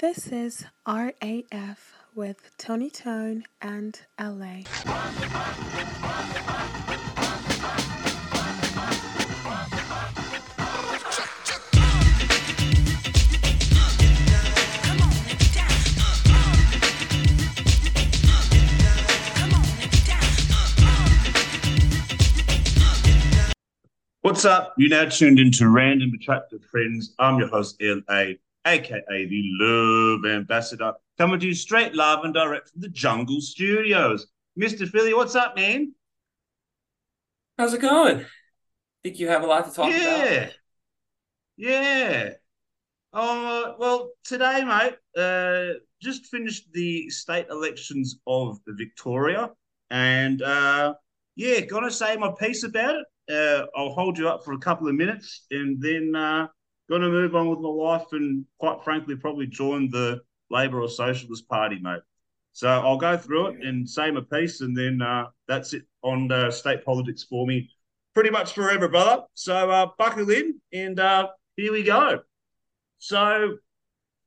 This is RAF with Tony Tone and LA. What's up? You're now tuned into Random Attractive Friends. I'm your host, LA, aka the Love Ambassador, coming to you straight live and direct from the Jungle Studios. Mr. Philly, what's up, man? How's it going? Think you have a lot to talk about? yeah. about? Yeah. Uh, well, today, mate, uh, just finished the state elections of Victoria. And uh, yeah, gonna say my piece about it uh, I'll hold you up for a couple of minutes and then uh, going to move on with my life and quite frankly probably join the Labor or Socialist Party, mate. So I'll go through it and say my piece, and then uh, that's it on uh, state politics for me, pretty much forever, brother. So uh, buckle in, and uh, here we go. So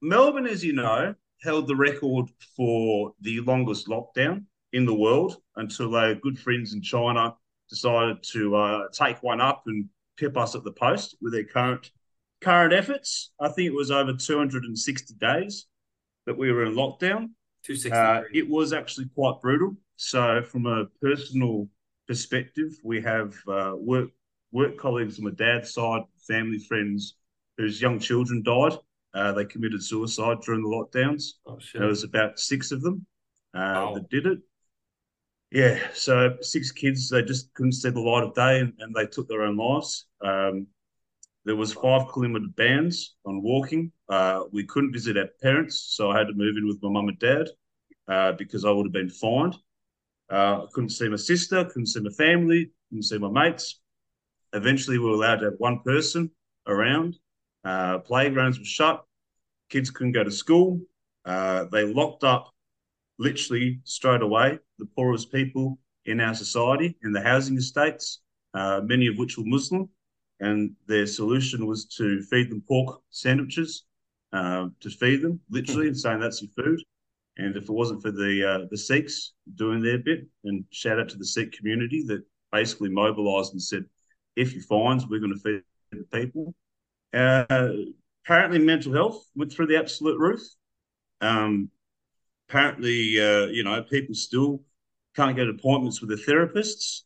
Melbourne, as you know, held the record for the longest lockdown in the world until their good friends in China decided to uh, take one up and pip us at the post with their current current efforts. I think it was over 260 days that we were in lockdown. 260. Uh, it was actually quite brutal. So, from a personal perspective, we have uh, work work colleagues on my dad's side, family friends whose young children died. Uh, they committed suicide during the lockdowns. Oh, shit. There was about six of them uh, that did it yeah, so six kids, they just couldn't see the light of day and, and they took their own lives. Um, there was five kilometre bans on walking. Uh, we couldn't visit our parents, so I had to move in with my mum and dad uh, because I would have been fined. Uh, I couldn't see my sister, couldn't see my family, couldn't see my mates. Eventually, we were allowed to have one person around. Uh, playgrounds were shut. Kids couldn't go to school. Uh, they locked up literally straight away the poorest people in our society in the housing estates, uh, many of which were Muslim. And their solution was to feed them pork sandwiches, uh, to feed them literally and saying that's your food. And if it wasn't for the uh, the Sikhs doing their bit, and shout out to the Sikh community that basically mobilised and said, if you find, we're going to feed the people. Uh, apparently, mental health went through the absolute roof. Um, apparently, uh, you know, people still can't get appointments with their therapists.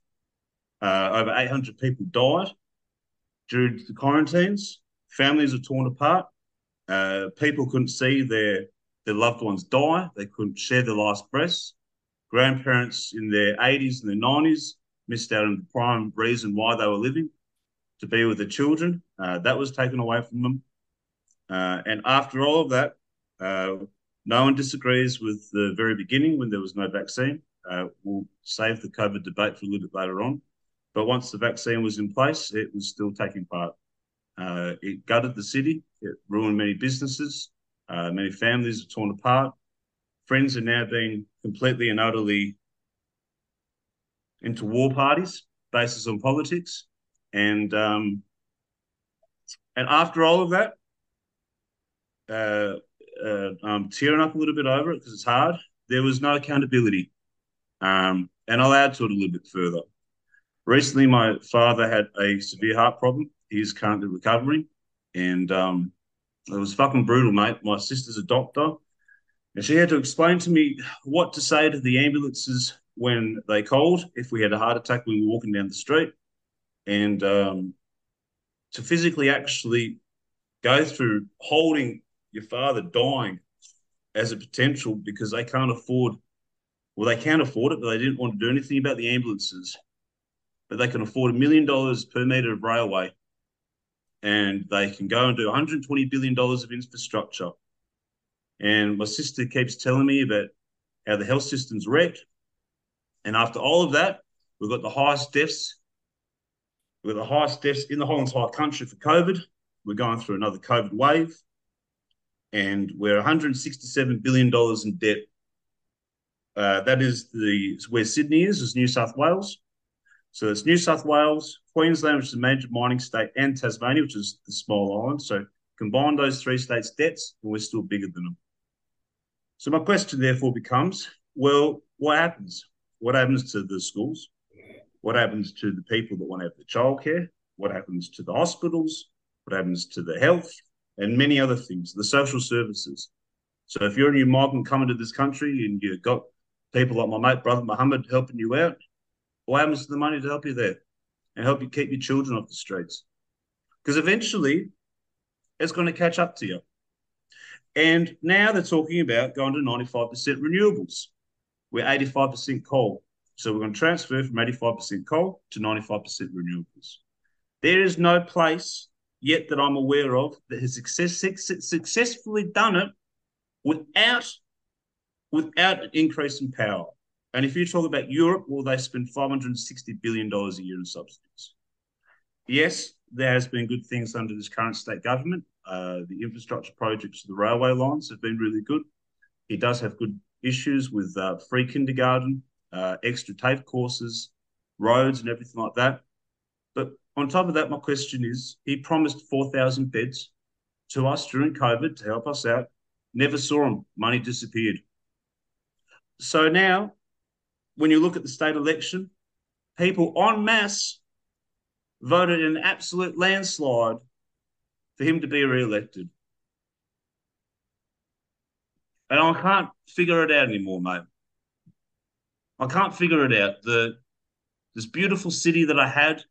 Uh, over 800 people died due to the quarantines. Families are torn apart. Uh, people couldn't see their their loved ones die. They couldn't share their last breaths. Grandparents in their 80s and their 90s missed out on the prime reason why they were living, to be with their children. Uh, that was taken away from them. Uh, and after all of that, uh, no one disagrees with the very beginning when there was no vaccine. Uh, we'll save the COVID debate for a little bit later on. But once the vaccine was in place, it was still taking part. Uh, it gutted the city. It ruined many businesses. Uh, many families are torn apart. Friends are now being completely and utterly into war parties, basis on politics, and um, and after all of that, uh, uh, I'm tearing up a little bit over it because it's hard. There was no accountability. Um, and I'll add to it a little bit further. Recently, my father had a severe heart problem. He's currently recovering. And um, it was fucking brutal, mate. My sister's a doctor. And she had to explain to me what to say to the ambulances when they called if we had a heart attack when we were walking down the street. And um, to physically actually go through holding your father dying as a potential because they can't afford, well, they can't afford it, but they didn't want to do anything about the ambulances. But they can afford a million dollars per meter of railway and they can go and do $120 billion of infrastructure. And my sister keeps telling me about how the health system's wrecked. And after all of that, we've got the highest deaths. We've got the highest deaths in the whole entire country for COVID. We're going through another COVID wave and we're 167 billion dollars in debt. Uh, that is the where Sydney is, is New South Wales. So it's New South Wales, Queensland, which is a major mining state, and Tasmania, which is the small island. So combine those three states' debts, and we're still bigger than them. So my question therefore becomes, well, what happens? What happens to the schools? What happens to the people that want to have the childcare? What happens to the hospitals? What happens to the health? And many other things, the social services. So if you're a new migrant coming to this country and you've got people like my mate, brother Muhammad, helping you out, what happens to the money to help you there and help you keep your children off the streets? Because eventually it's going to catch up to you. And now they're talking about going to 95% renewables. We're 85% coal. So we're going to transfer from 85% coal to 95% renewables. There is no place yet that I'm aware of that has success, successfully done it without without an increase in power. And if you talk about Europe, well, they spend $560 billion a year in subsidies. Yes, there has been good things under this current state government. Uh, the infrastructure projects, the railway lines have been really good. He does have good issues with uh, free kindergarten, uh, extra TAFE courses, roads, and everything like that. But on top of that, my question is he promised 4,000 beds to us during COVID to help us out. Never saw them. Money disappeared. So now, when you look at the state election, people en masse voted an absolute landslide for him to be re-elected. And I can't figure it out anymore, mate. I can't figure it out. The this beautiful city that I had.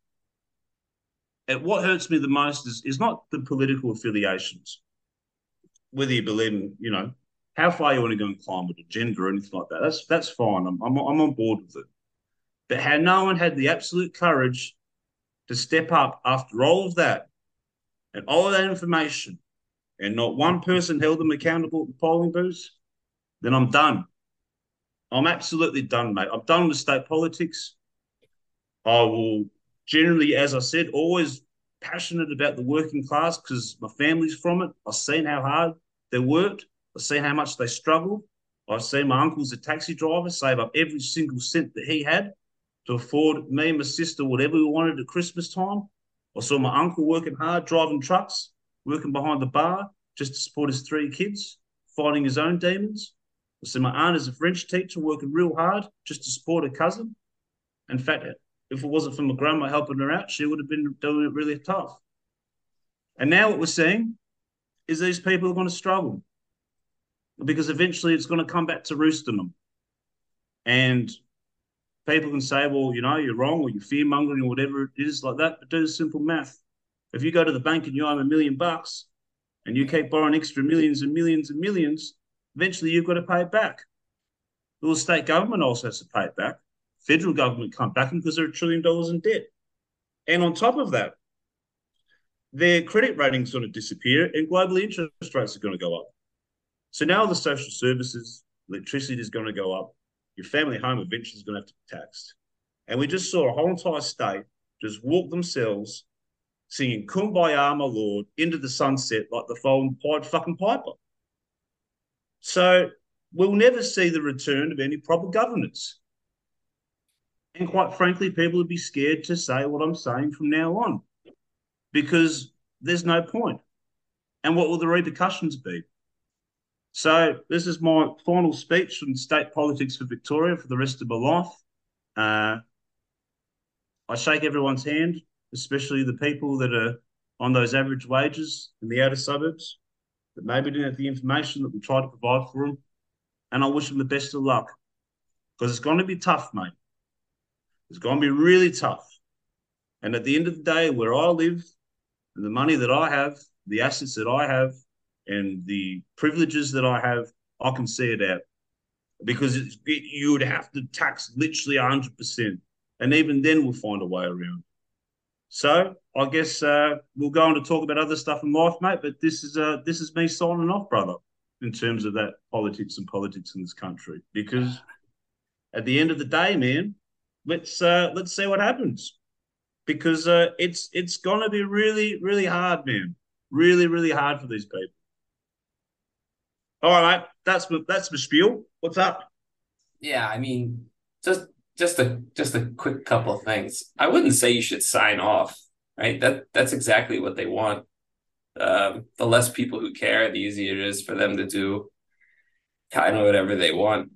And what hurts me the most is, is not the political affiliations, whether you believe in, you know, how far you want to go and climb with a gender or anything like that. That's that's fine. I'm, I'm I'm on board with it. But how no one had the absolute courage to step up after all of that and all of that information, and not one person held them accountable at the polling booths, then I'm done. I'm absolutely done, mate. I'm done with state politics. I will generally, as I said, always passionate about the working class because my family's from it. I've seen how hard they worked. I've seen how much they struggled. I've seen my uncle's a taxi driver save up every single cent that he had to afford me and my sister whatever we wanted at Christmas time. I saw my uncle working hard, driving trucks, working behind the bar just to support his three kids, fighting his own demons. I see my aunt as a French teacher working real hard just to support her cousin. In fact, if it wasn't for my grandma helping her out, she would have been doing it really tough. And now what we're seeing is these people are going to struggle because eventually it's going to come back to roosting them. And people can say, well, you know, you're wrong or you're fear mongering or whatever it is like that, but do the simple math. If you go to the bank and you owe a million bucks and you keep borrowing extra millions and millions and millions, eventually you've got to pay it back. The state government also has to pay it back. Federal government can't back them because they're a trillion dollars in debt. And on top of that, their credit ratings going to disappear and global interest rates are going to go up. So now the social services, electricity is going to go up your family home eventually is going to have to be taxed. And we just saw a whole entire state just walk themselves singing Kumbaya, my Lord, into the sunset like the phone Pied fucking Piper. So we'll never see the return of any proper governance. And quite frankly, people would be scared to say what I'm saying from now on because there's no point. And what will the repercussions be? So this is my final speech on state politics for Victoria for the rest of my life. Uh, I shake everyone's hand, especially the people that are on those average wages in the outer suburbs that maybe didn't have the information that we try to provide for them. And I wish them the best of luck because it's going to be tough, mate. It's going to be really tough. And at the end of the day, where I live and the money that I have, the assets that I have, and the privileges that I have, I can see it out because it, you would have to tax literally 100%. And even then, we'll find a way around. So I guess uh, we'll go on to talk about other stuff in life, mate. But this is uh, this is me signing off, brother, in terms of that politics and politics in this country. Because at the end of the day, man, let's uh, let's see what happens. Because uh, it's it's gonna be really really hard, man. Really really hard for these people. All right, that's that's the spiel. What's up? Yeah, I mean, just just a just a quick couple of things. I wouldn't say you should sign off, right? That that's exactly what they want. Um, the less people who care, the easier it is for them to do kind of whatever they want.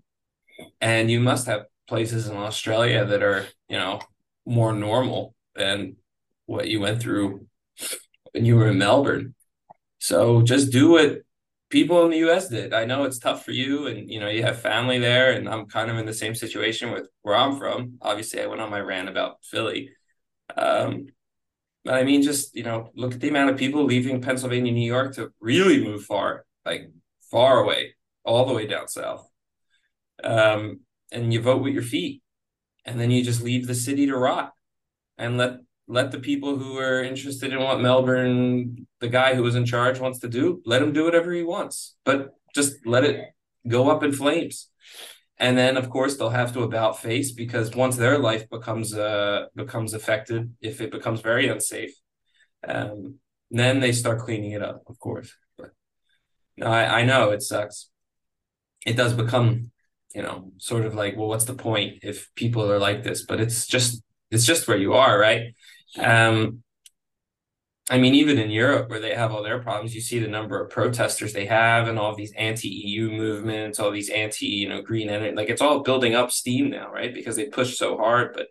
And you must have places in Australia that are, you know, more normal than what you went through when you were in Melbourne. So just do what people in the US did. I know it's tough for you and you know you have family there and I'm kind of in the same situation with where I'm from. Obviously I went on my rant about Philly. Um but I mean just, you know, look at the amount of people leaving Pennsylvania, New York to really move far, like far away, all the way down south. Um and you vote with your feet. And then you just leave the city to rot and let let the people who are interested in what Melbourne, the guy who was in charge, wants to do, let him do whatever he wants. But just let it go up in flames. And then, of course, they'll have to about face because once their life becomes uh becomes affected, if it becomes very unsafe, um, then they start cleaning it up. Of course, but I, I know it sucks. It does become, you know, sort of like, well, what's the point if people are like this? But it's just it's just where you are, right? Um, I mean, even in Europe, where they have all their problems, you see the number of protesters they have, and all these anti-EU movements, all these anti, you know, green energy. Like it's all building up steam now, right? Because they push so hard. But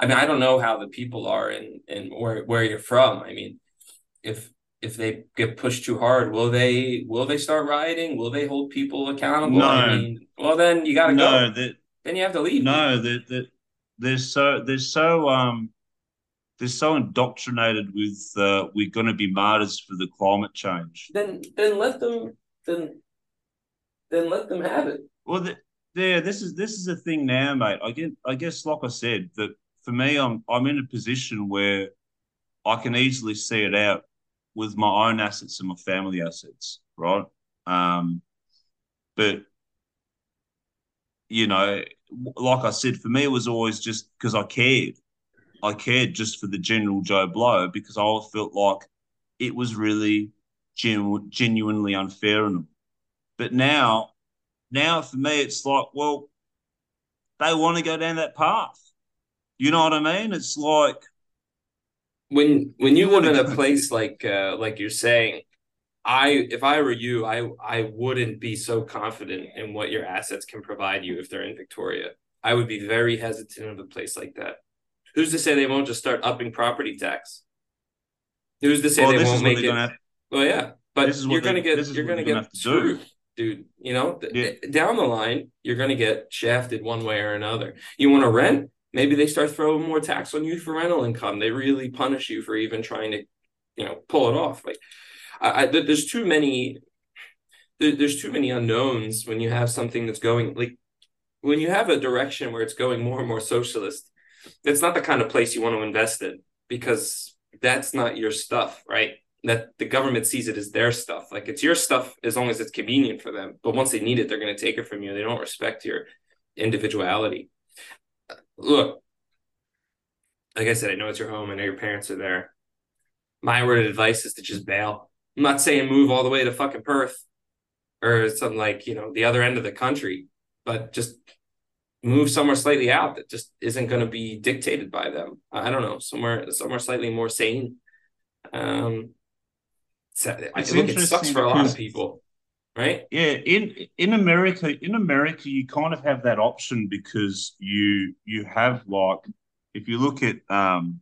I mean, I don't know how the people are and and where where you're from. I mean, if if they get pushed too hard, will they will they start rioting? Will they hold people accountable? No. I mean, well, then you got to No, go. that Then you have to leave. no, that that they're so they're so um they're so indoctrinated with uh, we're going to be martyrs for the climate change. Then then let them then then let them have it. Well, the, yeah, this is this is the thing now, mate. I get, I guess, like I said, that for me, I'm I'm in a position where I can easily see it out with my own assets and my family assets, right? Um, but you know, like I said, for me, it was always just because I cared. I cared just for the general Joe Blow because I felt like it was really genu- genuinely unfair on them. But now, now for me, it's like, well, they want to go down that path. You know what I mean? It's like, when when you live in a place like uh like you're saying i if i were you i i wouldn't be so confident in what your assets can provide you if they're in victoria i would be very hesitant of a place like that who's to say they won't just start upping property tax who's to say well, they won't make it going have. well yeah but you're gonna get this is you're gonna get have to do. screwed dude you know Yeah. down the line you're gonna get shafted one way or another you want to rent maybe they start throwing more tax on you for rental income. They really punish you for even trying to, you know, pull it off. Like, I, I there's too many, there, there's too many unknowns when you have something that's going like, when you have a direction where it's going more and more socialist. That's not the kind of place you want to invest in because that's not your stuff, right? That the government sees it as their stuff. Like it's your stuff as long as it's convenient for them. But once they need it, they're going to take it from you. They don't respect your individuality look, like I said, I know it's your home. I know your parents are there. My word of advice is to just bail. I'm not saying move all the way to fucking Perth or something like, you know, the other end of the country, but just move somewhere slightly out that just isn't going to be dictated by them. I don't know, somewhere somewhere slightly more sane. Um, so, I It's it sucks for a lot of people, right? Yeah, in in America, in America, you kind of have that option because you you have like, if you look at um,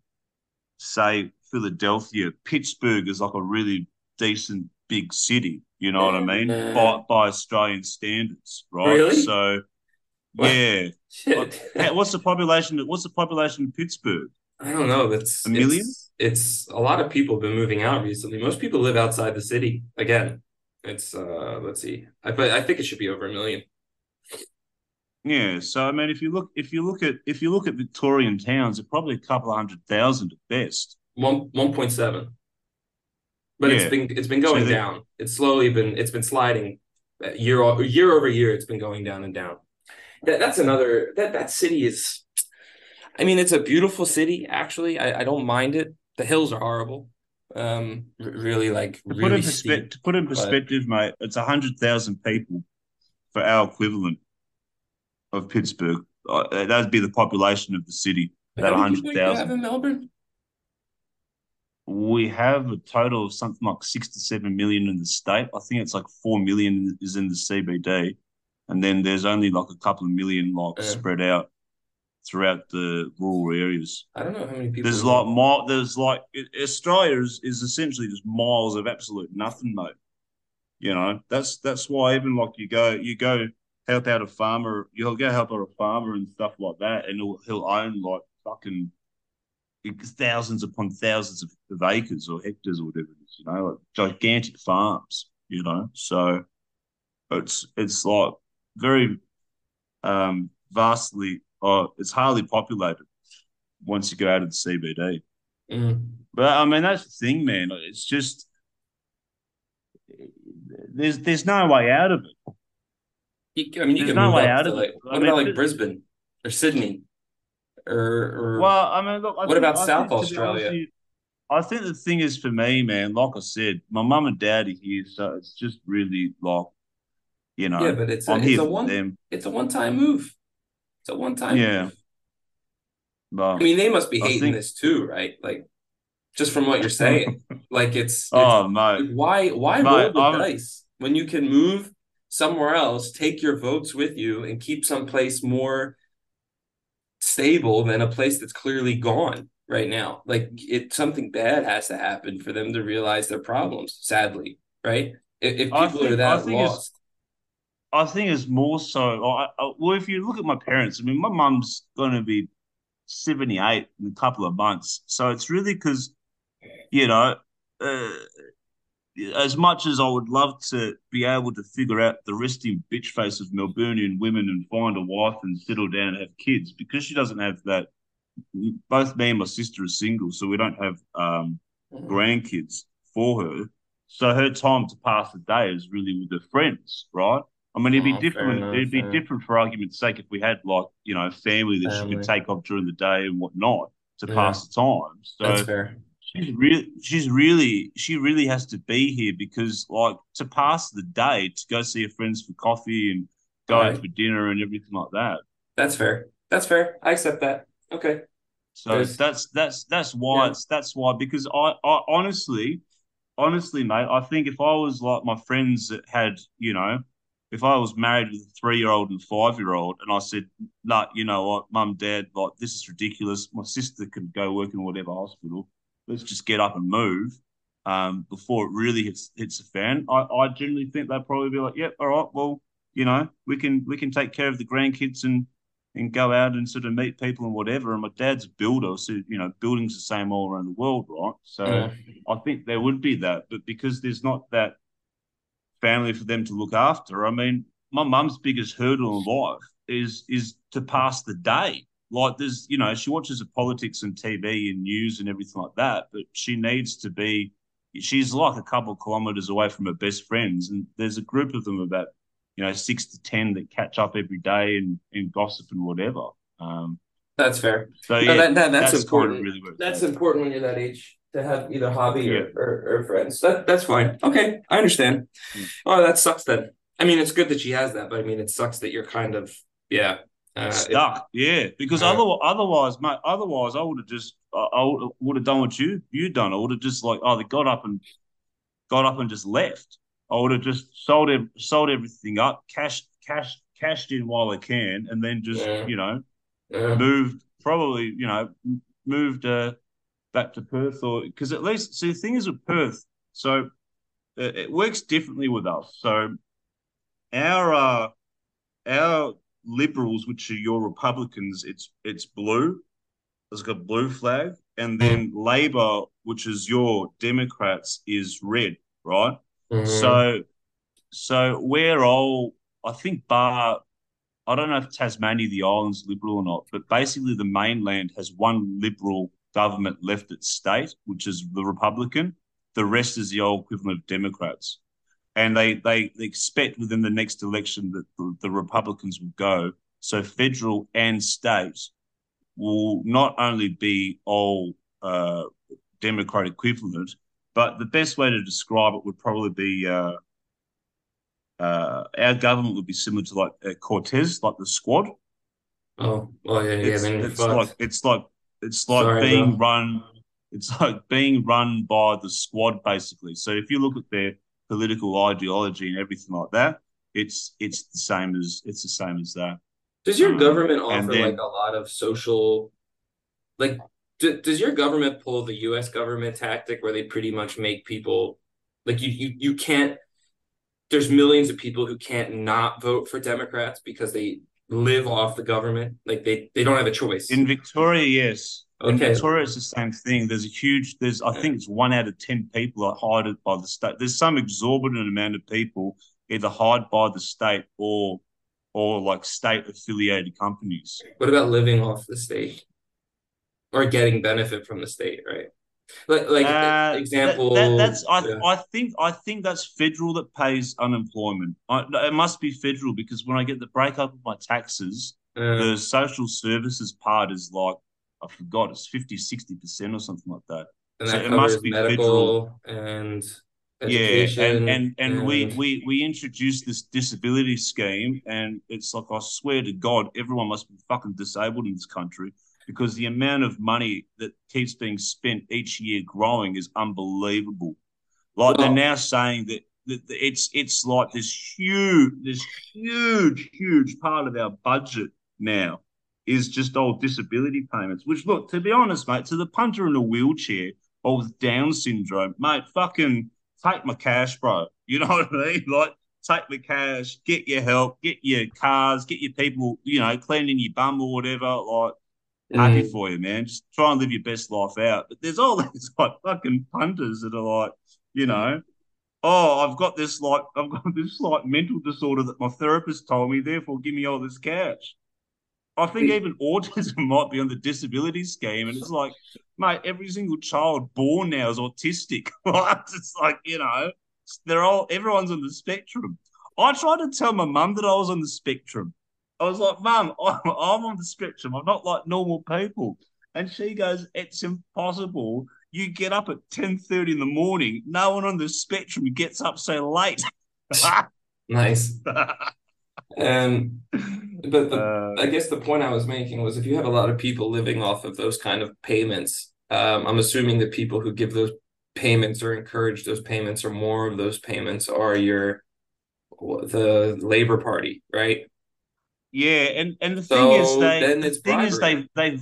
say Philadelphia, Pittsburgh is like a really decent big city. You know what I mean? Uh, By by Australian standards, right? Really? So? Yeah. Shit. What's the population? What's the population in Pittsburgh? I don't know. That's A million? It's, it's a lot of people have been moving out recently. Most people live outside the city. Again, it's uh let's see. I but I think it should be over a million. Yeah. So I mean, if you look, if you look at if you look at Victorian towns, they're probably a couple of hundred thousand at best. One one point seven. But it's been it's been going So they- down. It's slowly been it's been sliding uh, year year over year. It's been going down and down. That that's another that that city is. I mean, it's a beautiful city. Actually, I, I don't mind it. The hills are horrible. Um, really like To put really in steep. perspective, to put in perspective, mate, it's hundred thousand people for our equivalent of Pittsburgh. Uh, that'd be the population of the city. About How many people hundred thousand. in Melbourne? We have a total of something like six to seven million in the state. I think it's like four million is in the CBD. And then there's only like a couple of million like Yeah. spread out throughout the rural areas. I don't know how many people. There's like mile, there's like it- Australia is, is essentially just miles of absolute nothing, mate. You know, that's that's why even like you go you go help out a farmer, you'll go help out a farmer and stuff like that, and he'll he'll own like fucking thousands upon thousands of, of acres or hectares or whatever it is, you know, like gigantic farms, you know. So it's it's like very um vastly uh it's highly populated once you go out of the CBD. Mm. But I mean, that's the thing, man. It's just there's there's no way out of it. You, I mean, you There's can no way out of like. it. I What mean, about like Brisbane or Sydney, or or Well, I mean, look. I What think- about I South think, Australia? honest I think the thing is for me, man. Like I said, my mum and dad are here, so it's just really like, you know, yeah, but it's a, I'm it's a one it's a one time move. It's a one time. Yeah. Move. But I mean, they must be I hating think- this too, right? Like, just from what you're saying, like it's, it's oh mate, like, why why Mate, roll the I'm- dice when you can move somewhere else, take your votes with you, and keep someplace more stable than a place that's clearly gone right now. Like it, something bad has to happen for them to realize their problems. Sadly, right? If, if people are think- I that lost, I think it's more so. I, I, well, if you look at my parents, I mean, my mum's going to be 78 in a couple of months. So it's really because, you know, uh, as much as I would love to be able to figure out the resting bitch face of Melburnian women and find a wife and settle down and have kids, because she doesn't have that. Both me and my sister are single, so we don't have um, grandkids for her. So her time to pass the day is really with her friends, right? I mean, it'd be Oh, different. enough, it'd be yeah. different for argument's sake if we had like you know family that she could take off during the day and whatnot to Yeah. pass the time. that's So fair. she's really, she's really, she really has to be here because like to pass the day to go see her friends for coffee and go out for dinner and everything like that. That's fair. That's fair. I accept that. Okay. So There's- that's that's that's why Yeah. it's that's why because I, I honestly, honestly, mate, I think if I was like my friends that had, you know, if I was married with a three year old and five year old, and I said, "Nah, you know what, mum, dad, like this is ridiculous. My sister can go work in whatever hospital. Let's just get up and move." Um, before it really hits hits the fan, I, I generally think they'd probably be like, "Yep, all right, well, you know, we can we can take care of the grandkids and and go out and sort of meet people and whatever." And my dad's a builder, so you know, building's the same all around the world, right? So. Yeah. I think there would be that, but because there's not that family for them to look after, I mean, my mum's biggest hurdle in life is is to pass the day. Like there's, you know, she watches the politics and TV and news and everything like that, but she needs to be. She's like a couple of kilometers away from her best friends, and there's a group of them about, you know, six to ten that catch up every day and and gossip and whatever. Um, That's fair. so No, yeah, that, that, that's, kind important. really That's important when you're that age to have either hobby or, Yeah. or, or friends. That that's fine. Okay, I understand. Mm. Oh, that sucks then. I mean, it's good that she has that, but I mean, it sucks that you're kind of yeah. Uh, it- stuck. Yeah, because Yeah. otherwise, otherwise, mate, otherwise, I would have just, I, I would have done what you you done. I would have just like, either got up and got up and just left. I would have just sold sold everything up, cashed cashed cashed in while I can, and then just Yeah. you know yeah. moved probably you know moved uh, back to Perth or because at least see the thing is with Perth, so it, it works differently with us. So our uh, our liberals, which are your Republicans, it's it's blue. It's got a blue flag, and then Labor, which is your Democrats, is red, right? Mhm. So, so we're all, I think, bar, I don't know if Tasmania, the island's liberal or not, but basically the mainland has one liberal government left at state, which is the Republican. The rest is the old equivalent of Democrats. And they, they, they expect within the next election that the, the Republicans will go. So federal and state will not only be all uh, Democrat equivalent, but the best way to describe it would probably be uh, uh, our government would be similar to like uh, Cortez, like the squad. oh, oh yeah, yeah. It's, it's like it's like it's like Sorry, being bro. run. It's like being run by the squad, basically. So if you look at their political ideology and everything like that, it's it's the same as it's the same as that. Does your Um, government and offer then- like a lot of social, like, d does your government pull the U.S. government tactic where they pretty much make people like you you you can't. There's millions of people who can't not vote for Democrats because they live off the government. Like they they don't have a choice. In Victoria, yes. In Victoria, it's the same thing. There's a huge. There's I think it's one out of ten people are hired by the state. There's some exorbitant amount of people either hired by the state or or like state affiliated companies. What about living off the state or getting benefit from the state, right? Like like Uh, example. that- that- that's I, yeah. I think I think that's federal that pays unemployment. I, it must be federal because when I get the breakup of my taxes, Uh, the social services part is like I forgot it's 50 60 percent or something like that. and so that it must be medical and yeah, and and and we we we introduced this disability scheme, and it's like I swear to God, everyone must be fucking disabled in this country because the amount of money that keeps being spent each year growing is unbelievable. Like Well- they're now saying that. that It's it's like this huge this huge huge part of our budget now is just old disability payments. Which look, to be honest, mate, to the punter in a wheelchair or with Down syndrome, mate, fucking take my cash, bro. You know what I mean? Like, take my cash, get your help, get your cars, get your people, you know, cleaning your bum or whatever. Like, happy Mm. for you, man. Just try and live your best life out. But there's all these like fucking punters that are like, you know, oh, I've got this like, I've got this like mental disorder that my therapist told me, therefore give me all this cash. I think even autism might be on the disability scheme, and it's like, mate, every single child born now is autistic. it's like you know, they're all everyone's on the spectrum. I tried to tell my mum that I was on the spectrum. I was like, Mum, I'm, I'm on the spectrum. I'm not like normal people. And she goes, It's impossible. You get up at 10.30 in the morning. No one on the spectrum gets up so late. Nice. Um, but the, Uh, I guess the point I was making was if you have a lot of people living off of those kind of payments, um, I'm assuming the people who give those payments or encourage those payments or more of those payments are your the Labor Party, right? Yeah, and and the So thing is, they the thing is they bribery. they've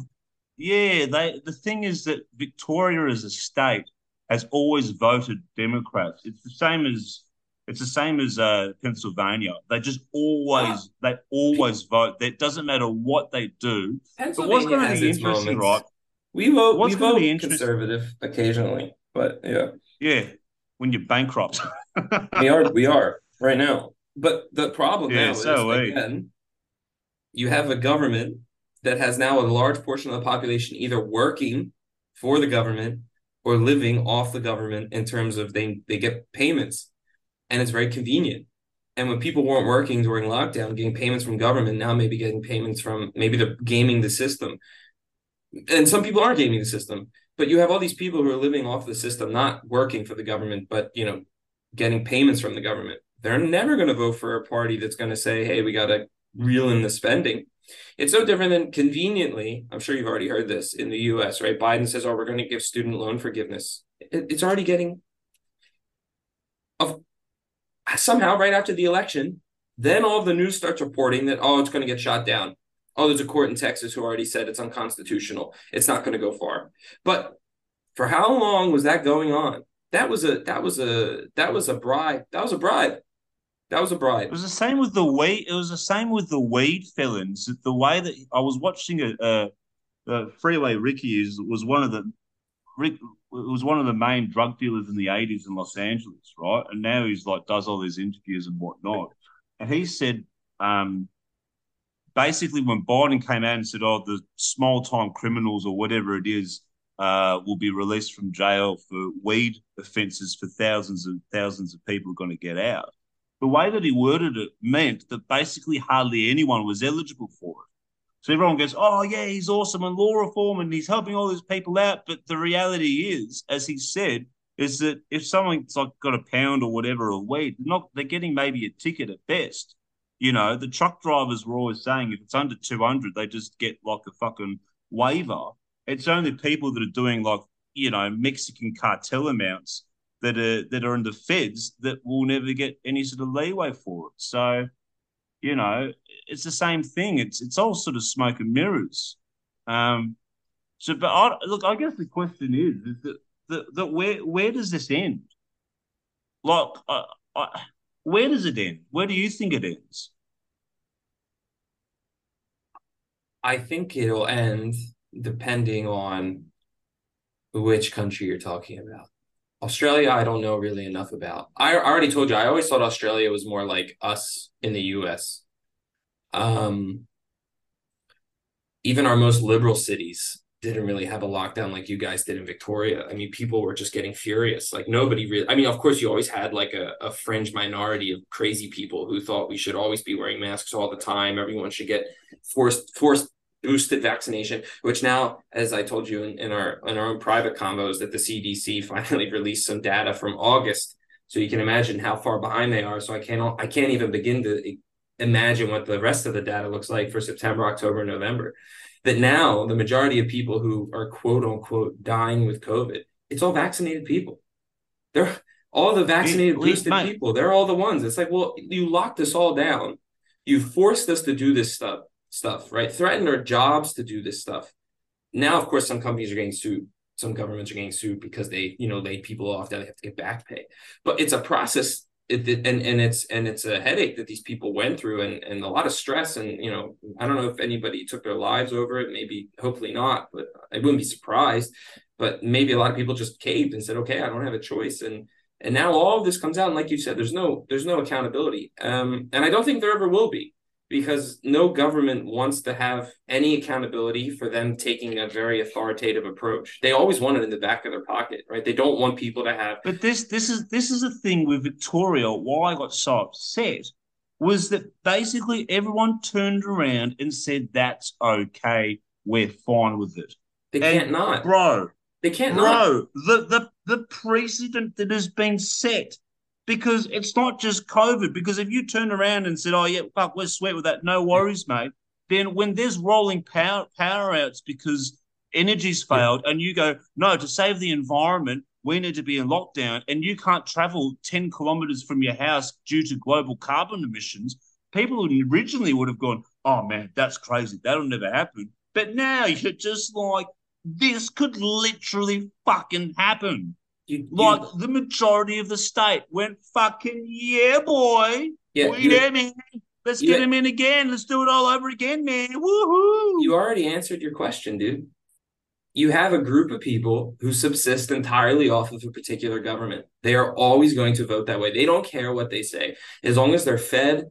yeah they the thing is that Victoria as a state has always voted Democrats. It's the same as it's the same as uh, Pennsylvania. They just always they always vote. It doesn't matter what they do. But what's going to be interesting, moments. right? We vote What's we vote be conservative occasionally, but yeah. Yeah, when you're bankrupt. we are we are right now. But the problem Yeah, now so is again, you have a government that has now a large portion of the population either working for the government or living off the government in terms of they they get payments, and it's very convenient. And when people weren't working during lockdown, getting payments from government, now maybe getting payments from maybe they're gaming the system. And some people are gaming the system, but you have all these people who are living off the system, not working for the government, but you know, getting payments from the government. They're never going to vote for a party that's going to say, "Hey, we got to reel in the spending." It's no different than conveniently. I'm sure you've already heard this in the U.S. Right? Biden says, "Oh, we're going to give student loan forgiveness." It's already getting of somehow right after the election. Then all the news starts reporting that oh, it's going to get shot down. Oh, there's a court in Texas who already said it's unconstitutional. It's not going to go far. But for how long was that going on? That was a that was a that was a bribe. That was a bribe. That was a bribe. It was the same with the weed. It was the same with the weed felons. The way that I was watching a, a, a Freeway Ricky is was one of the Rick was one of the main drug dealers in the eighties in Los Angeles, right? And now he's like does all these interviews and whatnot. And he said, um, basically, when Biden came out and said, "Oh, the small time criminals or whatever it is." Uh, will be released from jail for weed offences for thousands and thousands of people are going to get out the way that he worded it meant that basically hardly anyone was eligible for it. So everyone goes, oh, yeah, he's awesome and law reform and he's helping all these people out. But the reality is, as he said, is that if someone's like got a pound or whatever of weed, they're not they're getting maybe a ticket at best. You know, the truck drivers were always saying if it's under 200, they just get like a fucking waiver. It's only people that are doing like, you know, Mexican cartel amounts that are that are in the feds that will never get any sort of leeway for it. So, you know, it's the same thing. It's it's all sort of smoke and mirrors. Um, so, but I, look, I guess the question is, is that, that, where where does this end? Like, uh, I, where does it end? Where do you think it ends? I think it'll end depending on which country you're talking about. Australia, I don't know really enough about. I already told you, I always thought Australia was more like us in the US. Um, even our most liberal cities didn't really have a lockdown like you guys did in Victoria. I mean, people were just getting furious. Like nobody really. I mean, of course, you always had like a, a fringe minority of crazy people who thought we should always be wearing masks all the time. Everyone should get forced forced boosted vaccination. Which now, as I told you in, in our in our own private combos, that the CDC finally released some data from August. So you can imagine how far behind they are. So I can't I can't even begin to imagine what the rest of the data looks like for September, October, November that now the majority of people who are quote unquote dying with COVID, it's all vaccinated people. They're all the vaccinated, boosted people. They're all the ones. It's like, well, you locked us all down. You forced us to do this stuff, stuff, right? Threatened their jobs to do this stuff. Now, of course, some companies are getting sued. Some governments are getting sued because they, you know, laid people off. that they have to get back pay. But it's a process it, and and it's and it's a headache that these people went through and and a lot of stress and you know I don't know if anybody took their lives over it maybe hopefully not but I wouldn't be surprised but maybe a lot of people just caved and said okay I don't have a choice and and now all of this comes out and like you said there's no there's no accountability um and I don't think there ever will be because no government wants to have any accountability for them taking a very authoritative approach. They always want it in the back of their pocket, right? They don't want people to have. But this this is this is a thing with Victoria. Why I got so upset was that basically everyone turned around and said that's okay, we're fine with it. They and can't not, bro. They can't bro. Not. The the the precedent that has been set because it's not just COVID. Because if you turn around and said, "Oh yeah, fuck, we're sweet with that," no worries, mate. Then when there's rolling power power outs because energy's failed, and you go, "No, to save the environment, we need to be in lockdown," and you can't travel ten kilometers from your house due to global carbon emissions, people originally would have gone, "Oh man, that's crazy. That'll never happen." But now you're just like, this could literally fucking happen. You, like you, the majority of the state went fucking yeah, boy. Yeah, we you, man. Let's get him in again. Let's do it all over again, man. Woohoo! You already answered your question, dude. You have a group of people who subsist entirely off of a particular government. They are always going to vote that way. They don't care what they say. As long as they're fed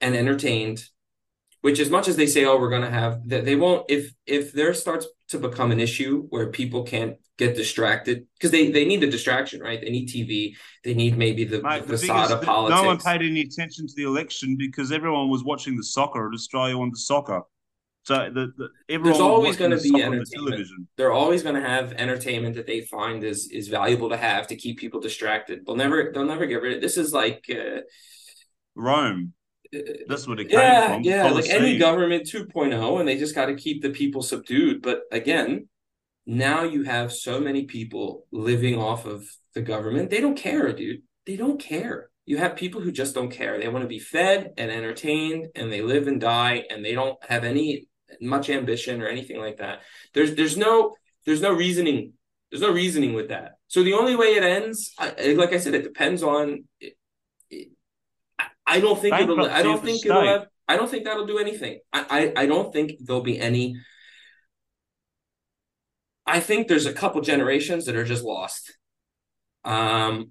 and entertained which as much as they say oh we're going to have that they won't if if there starts to become an issue where people can't get distracted because they they need the distraction right they need tv they need maybe the, Mate, the facade of politics no one paid any attention to the election because everyone was watching the soccer at australia on the soccer so the, the there's always going to be entertainment. The television. They're always going to have entertainment that they find is is valuable to have to keep people distracted. They'll never they'll never get rid of. This is like uh, Rome. That's what it came yeah, from. Yeah, like any government 2.0, and they just got to keep the people subdued. But again, now you have so many people living off of the government. They don't care, dude. They don't care. You have people who just don't care. They want to be fed and entertained, and they live and die, and they don't have any much ambition or anything like that. There's there's no there's no reasoning. There's no reasoning with that. So the only way it ends, like I said, it depends on I don't think it'll. I don't think it'll. Have, I don't think that'll do anything. I, I I don't think there'll be any. I think there's a couple generations that are just lost. Um,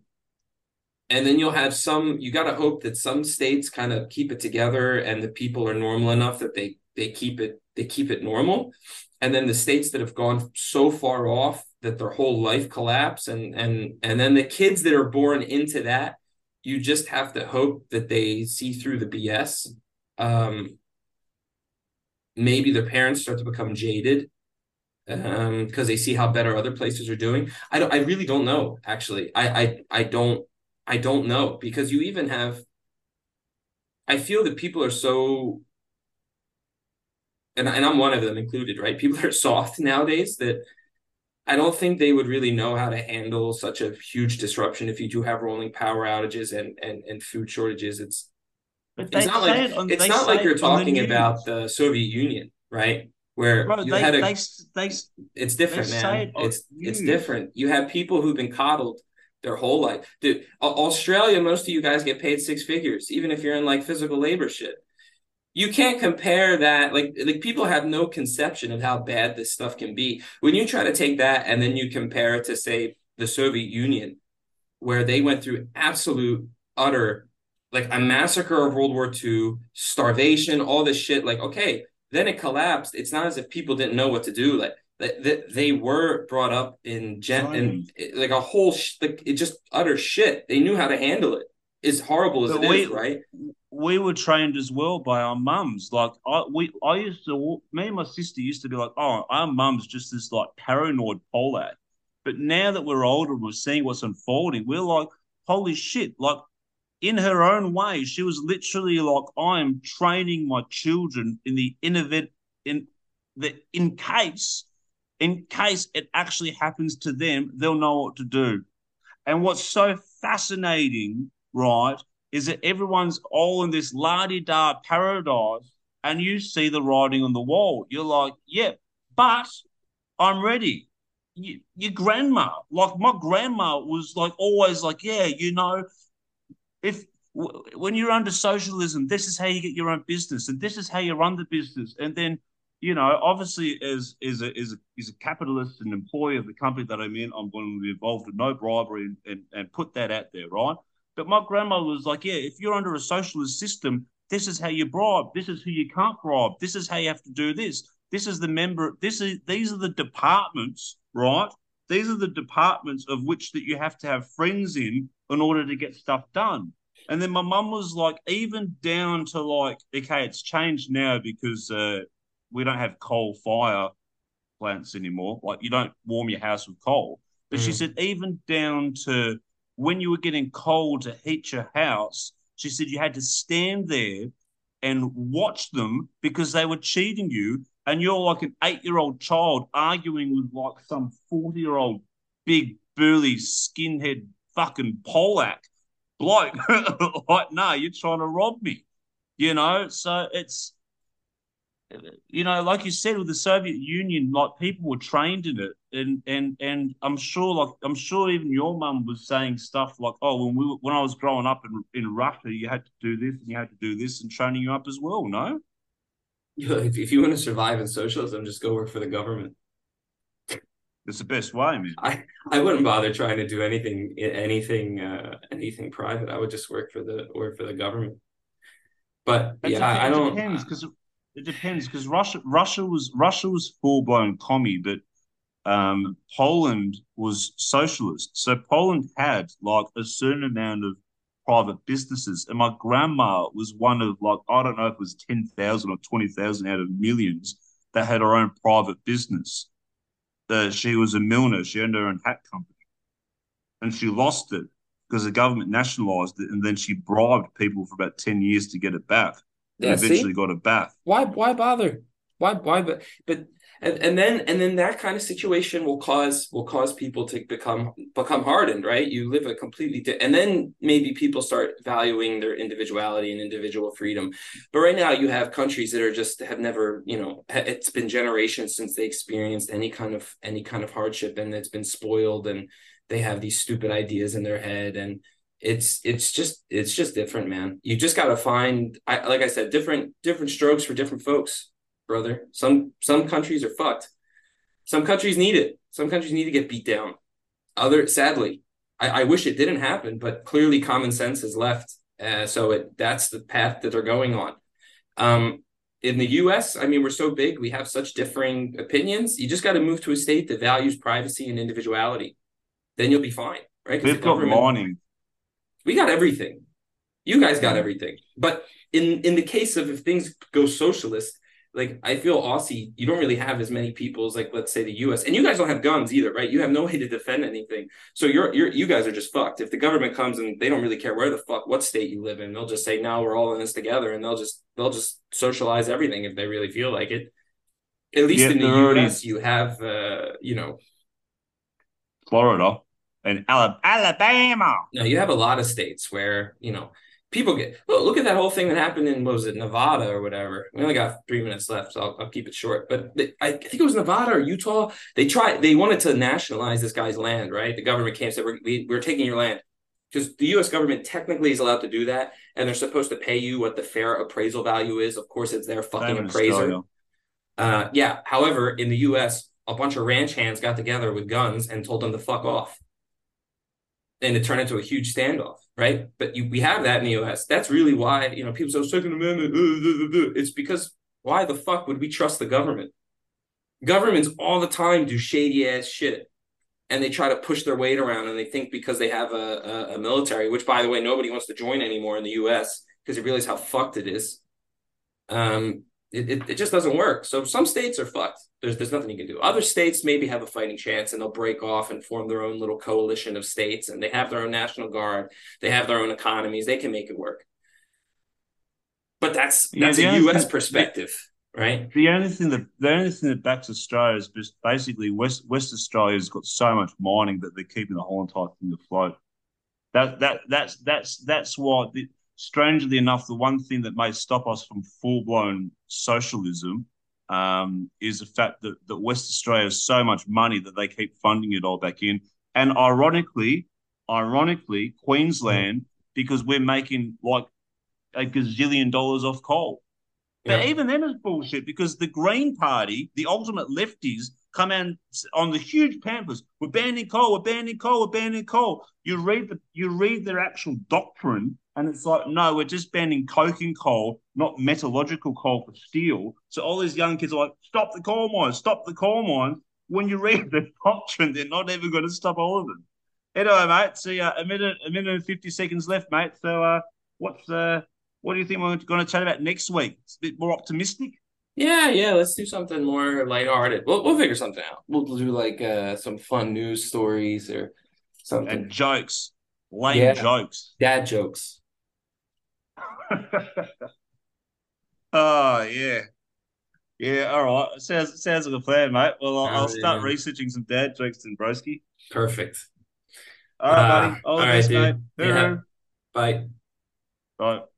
and then you'll have some. You got to hope that some states kind of keep it together, and the people are normal enough that they they keep it they keep it normal. And then the states that have gone so far off that their whole life collapse, and and and then the kids that are born into that you just have to hope that they see through the BS. Um, maybe their parents start to become jaded um because they see how better other places are doing. I don't i really don't know actually. I i i don't i don't know because you even have i feel that people are so and, and i'm one of them included right? People are soft nowadays that I don't think they would really know how to handle such a huge disruption if you do have rolling power outages and and, and food shortages. It's But it's not like on- it's not like you're on the talking about the Soviet Union, right? Where Bro, you they, had a they, they, it's different, man. it It's it's different. You have people who've been coddled their whole life. Dude, Australia, most of you guys get paid six figures, even if you're in like physical labor shit. You can't compare that. Like like people have no conception of how bad this stuff can be. When you try to take that and then you compare it to say the Soviet Union, where they went through absolute utter like a massacre of World War II, starvation, all this shit. Like, okay, then it collapsed. It's not as if people didn't know what to do. Like that, they were brought up in gen and like a whole sh- like it just utter shit. They knew how to handle it. As horrible as But it is, we- right? We were trained as well by our mums. Like I, we, I used to, me and my sister used to be like, oh, our mum's just this like paranoid Polak. But now that we're older, and we're seeing what's unfolding. We're like, holy shit! Like in her own way, she was literally like, I am training my children in the innovate in the in case, in case it actually happens to them, they'll know what to do. And what's so fascinating, right, is that everyone's all in this la-di-da paradise and you see the writing on the wall. You're like, yeah, but I'm ready. You, your grandma, like my grandma was like always like, yeah, you know, if w- when you're under socialism, this is how you get your own business and this is how you run the business. And then, you know, obviously as as a as a, as a capitalist and employee of the company that I'm in, I'm going to be involved in no bribery and, and, and put that out there, right? But my grandma was like, yeah, if you're under a socialist system, this is how you bribe. This is who you can't bribe. This is how you have to do this. This is the member. This is these are the departments, right? These are the departments of which that you have to have friends in in order to get stuff done. And then my mum was like, even down to like, okay, it's changed now because uh, we don't have coal fire plants anymore. Like you don't warm your house with coal. But she Mhm. said even down to when you were getting coal to heat your house, she said you had to stand there and watch them because they were cheating you. And you're like an eight year old child arguing with like some 40 year old big, burly, skinhead fucking Polak bloke. like, no, you're trying to rob me. You know, so it's you know, like you said with the Soviet Union, like people were trained in it, and and and I'm sure, like I'm sure, even your mum was saying stuff like, "Oh, when we were- when I was growing up in in Russia, you had to do this and you had to do this, and training you up as well." No, If, if you want to survive in socialism, just go work for the government. it's the best way, man. I I wouldn't bother trying to do anything anything uh anything private. I would just work for the work for the government. But It yeah, I it don't. depends because it depends because Russia Russia was Russia was full blown commie, but um, Poland was socialist. So Poland had like a certain amount of private businesses, and my grandma was one of like I don't know if it was ten thousand or twenty thousand out of millions that had her own private business. Uh, she was a milliner. She owned her own hat company, and she lost it because the government nationalized it, and then she bribed people for about ten years to get it back. And Yeah, see? eventually got it back. why why bother why why but but and, and then and then that kind of situation will cause will cause people to become become hardened right? You live a completely di- and then maybe people start valuing their individuality and individual freedom. But right now you have countries that are just have never you know it's been generations since they experienced any kind of any kind of hardship and it's been spoiled and they have these stupid ideas in their head. And it's it's just it's just different man. You just got to find I, like i said different different strokes for different folks brother some some countries are fucked some countries need it some countries need to get beat down other sadly i, I wish it didn't happen but clearly common sense has left uh, so it that's the path that they're going on um in the us i mean we're so big we have such differing opinions you just got to move to a state that values privacy and individuality then you'll be fine right? We've got mining. we got everything. You guys got everything. But in in the case of if things go socialist, like I feel Aussie, you don't really have as many people as like let's say the US. And you guys don't have guns either, right? You have no way to defend anything. So you're you're you guys are just fucked. If the government comes and they don't really care where the fuck what state you live in, they'll just say, now we're all in this together and they'll just they'll just socialize everything if they really feel like it. At least Yeah, in the they're already- US, you have uh, you know, Florida and Alabama. No, you have a lot of states where you know people get. Well, look at that whole thing that happened in what was it Nevada or whatever. We only got three minutes left, so I'll, I'll keep it short. But they, I think it was Nevada or Utah. They tried. They wanted to nationalize this guy's land. Right, the government came and said we're, we, we're taking your land because the U.S. government technically is allowed to do that, and they're supposed to pay you what the fair appraisal value is. Of course, it's their fucking appraiser. Uh, yeah. However, in the U.S., a bunch of ranch hands got together with guns and told them to fuck off, and it turned into a huge standoff. Right? But you, we have that in the U.S. That's really why you know people say Second Amendment. uh, uh, uh." It's because why the fuck would we trust the government? Governments all the time do shady ass shit, and they try to push their weight around, and they think because they have a, a, a military, which by the way nobody wants to join anymore in the U.S. because they realize how fucked it is. Um, it, it, it just doesn't work. So some states are fucked. There's there's nothing you can do. Other states maybe have a fighting chance and they'll break off and form their own little coalition of states and they have their own national guard. They have their own economies. They can make it work. But that's that's the a US thing- perspective, right? The only thing that the only thing that backs Australia is basically West West Australia's got so much mining that they're keeping the whole entire thing afloat. That that that's that's that's what. The, strangely enough, the one thing that may stop us from full blown socialism um, is the fact that that West Australia has so much money that they keep funding it all back in. And ironically, ironically, Queensland because we're making like a gazillion dollars off coal. But Yeah. even then it's bullshit because the Green Party, the ultimate lefties, come out on the huge pamphlets. We're banning coal. We're banning coal. We're banning coal. You read the you read their actual doctrine, and it's like, no, we're just banning coking coal, not metallurgical coal for steel. So all these young kids are like, stop the coal mines, stop the coal mines. When you read the doctrine, they're not ever going to stop all of them. Anyway, mate. See, uh, a minute, a minute and fifty seconds left, mate. So, uh, what's uh, what do you think we're going to chat about next week? It's a bit more optimistic. Yeah, yeah, let's do something more lighthearted. We'll we'll figure something out. We'll do like uh some fun news stories or something. and jokes, lame Yeah. jokes. Dad jokes. oh yeah, yeah. All right, sounds sounds like a plan, mate. Well, I'll, I'll Oh, start yeah. researching some dad jokes then, broski. Perfect. All right, Uh, buddy. All all right, best, dude. mate. Yeah. Bye. Bye.